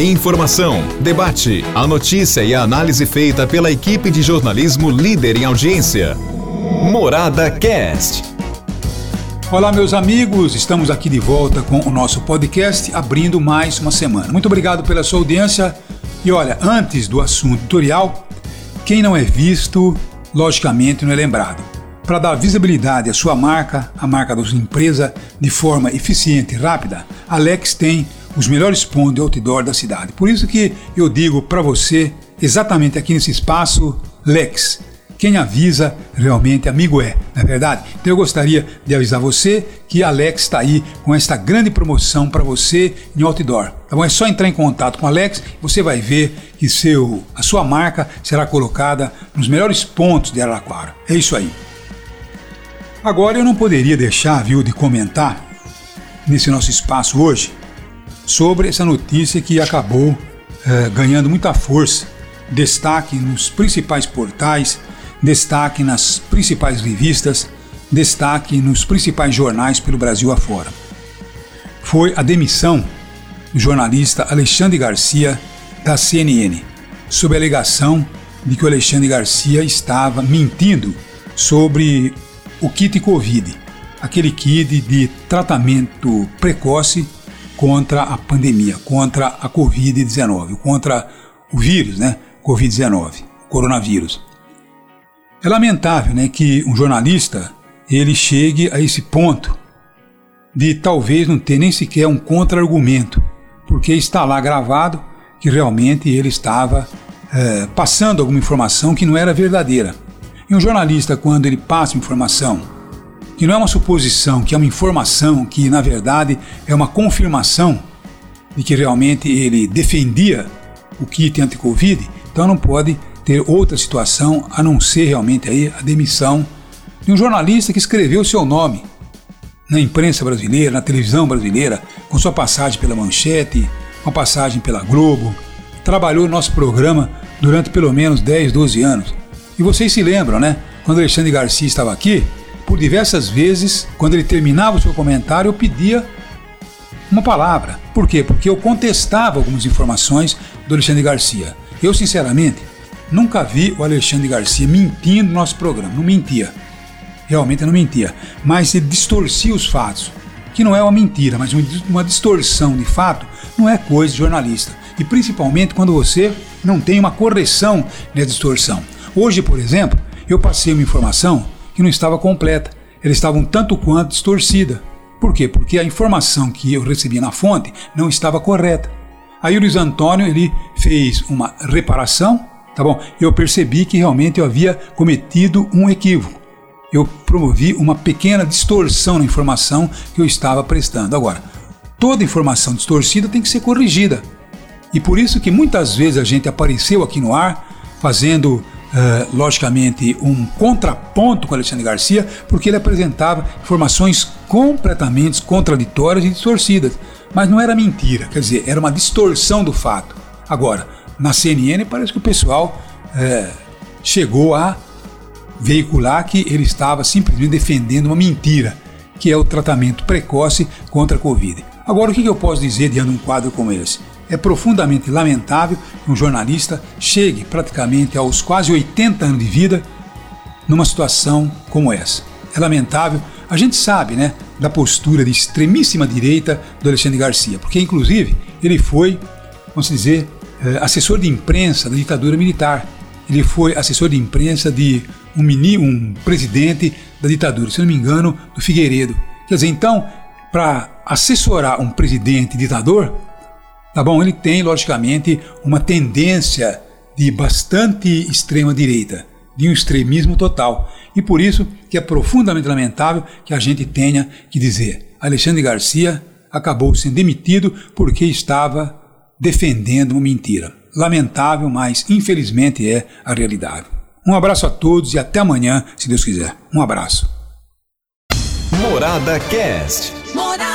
Informação, debate, a notícia e a análise feita pela equipe de jornalismo líder em audiência. Morada Cast. Olá, meus amigos, estamos aqui de volta com o nosso podcast, abrindo mais uma semana. Muito obrigado pela sua audiência. E olha, antes do assunto tutorial, quem não é visto, logicamente não é lembrado. Para dar visibilidade à sua marca, a marca da sua empresa, de forma eficiente e rápida, Alex tem os melhores pontos de outdoor da cidade. Por isso que eu digo para você, exatamente aqui nesse espaço, Lex. Quem avisa realmente amigo é, não é verdade? Então eu gostaria de avisar você que Alex está aí com esta grande promoção para você em outdoor. Tá bom? É só entrar em contato com Alex, você vai ver que seu, a sua marca será colocada nos melhores pontos de Araraquara. É isso aí. Agora eu não poderia deixar, viu, de comentar nesse nosso espaço hoje sobre essa notícia que acabou eh, ganhando muita força, destaque nos principais portais, destaque nas principais revistas, destaque nos principais jornais pelo Brasil afora. Foi a demissão do jornalista Alexandre Garcia da CNN, sob a alegação de que o Alexandre Garcia estava mentindo sobre o kit Covid, aquele kit de tratamento precoce contra a pandemia, contra a Covid-19, contra o vírus, né? Covid-19, coronavírus. É lamentável, né, que um jornalista ele chegue a esse ponto de talvez não ter nem sequer um contra-argumento, porque está lá gravado que realmente ele estava é, passando alguma informação que não era verdadeira. E um jornalista, quando ele passa informação, que não é uma suposição, que é uma informação, que na verdade é uma confirmação de que realmente ele defendia o kit anti-Covid, então não pode ter outra situação a não ser realmente aí a demissão de um jornalista que escreveu seu nome na imprensa brasileira, na televisão brasileira, com sua passagem pela Manchete, uma passagem pela Globo, trabalhou no nosso programa durante pelo menos 10, 12 anos. E vocês se lembram, né? Quando Alexandre Garcia estava aqui, por diversas vezes, quando ele terminava o seu comentário, eu pedia uma palavra. Por quê? Porque eu contestava algumas informações do Alexandre Garcia. Eu, sinceramente, nunca vi o Alexandre Garcia mentindo no nosso programa. Não mentia. Realmente não mentia. Mas ele distorcia os fatos. Que não é uma mentira, mas uma distorção de fato não é coisa de jornalista. E principalmente quando você não tem uma correção nessa distorção. Hoje, por exemplo, eu passei uma informação que não estava completa. Ela estava um tanto quanto distorcida. Por quê? Porque a informação que eu recebi na fonte não estava correta. Aí o Luiz Antônio ele fez uma reparação, tá bom? Eu percebi que realmente eu havia cometido um equívoco. Eu promovi uma pequena distorção na informação que eu estava prestando. Agora, toda informação distorcida tem que ser corrigida. E por isso que muitas vezes a gente apareceu aqui no ar fazendo Uh, logicamente, um contraponto com Alexandre Garcia, porque ele apresentava informações completamente contraditórias e distorcidas. Mas não era mentira, quer dizer, era uma distorção do fato. Agora, na CNN parece que o pessoal uh, chegou a veicular que ele estava simplesmente defendendo uma mentira, que é o tratamento precoce contra a Covid. Agora, o que eu posso dizer diante de um quadro como esse? É profundamente lamentável que um jornalista chegue praticamente aos quase 80 anos de vida numa situação como essa. É lamentável. A gente sabe, né, da postura de extremíssima direita do Alexandre Garcia, porque inclusive ele foi, vamos dizer, eh, assessor de imprensa da ditadura militar. Ele foi assessor de imprensa de um, mini, um presidente da ditadura, se não me engano, do Figueiredo. Quer dizer, então, para assessorar um presidente ditador, Tá bom? Ele tem, logicamente, uma tendência de bastante extrema direita, de um extremismo total. E por isso que é profundamente lamentável que a gente tenha que dizer: Alexandre Garcia acabou sendo demitido porque estava defendendo uma mentira. Lamentável, mas infelizmente é a realidade. Um abraço a todos e até amanhã, se Deus quiser. Um abraço. Morada Cast. Morada.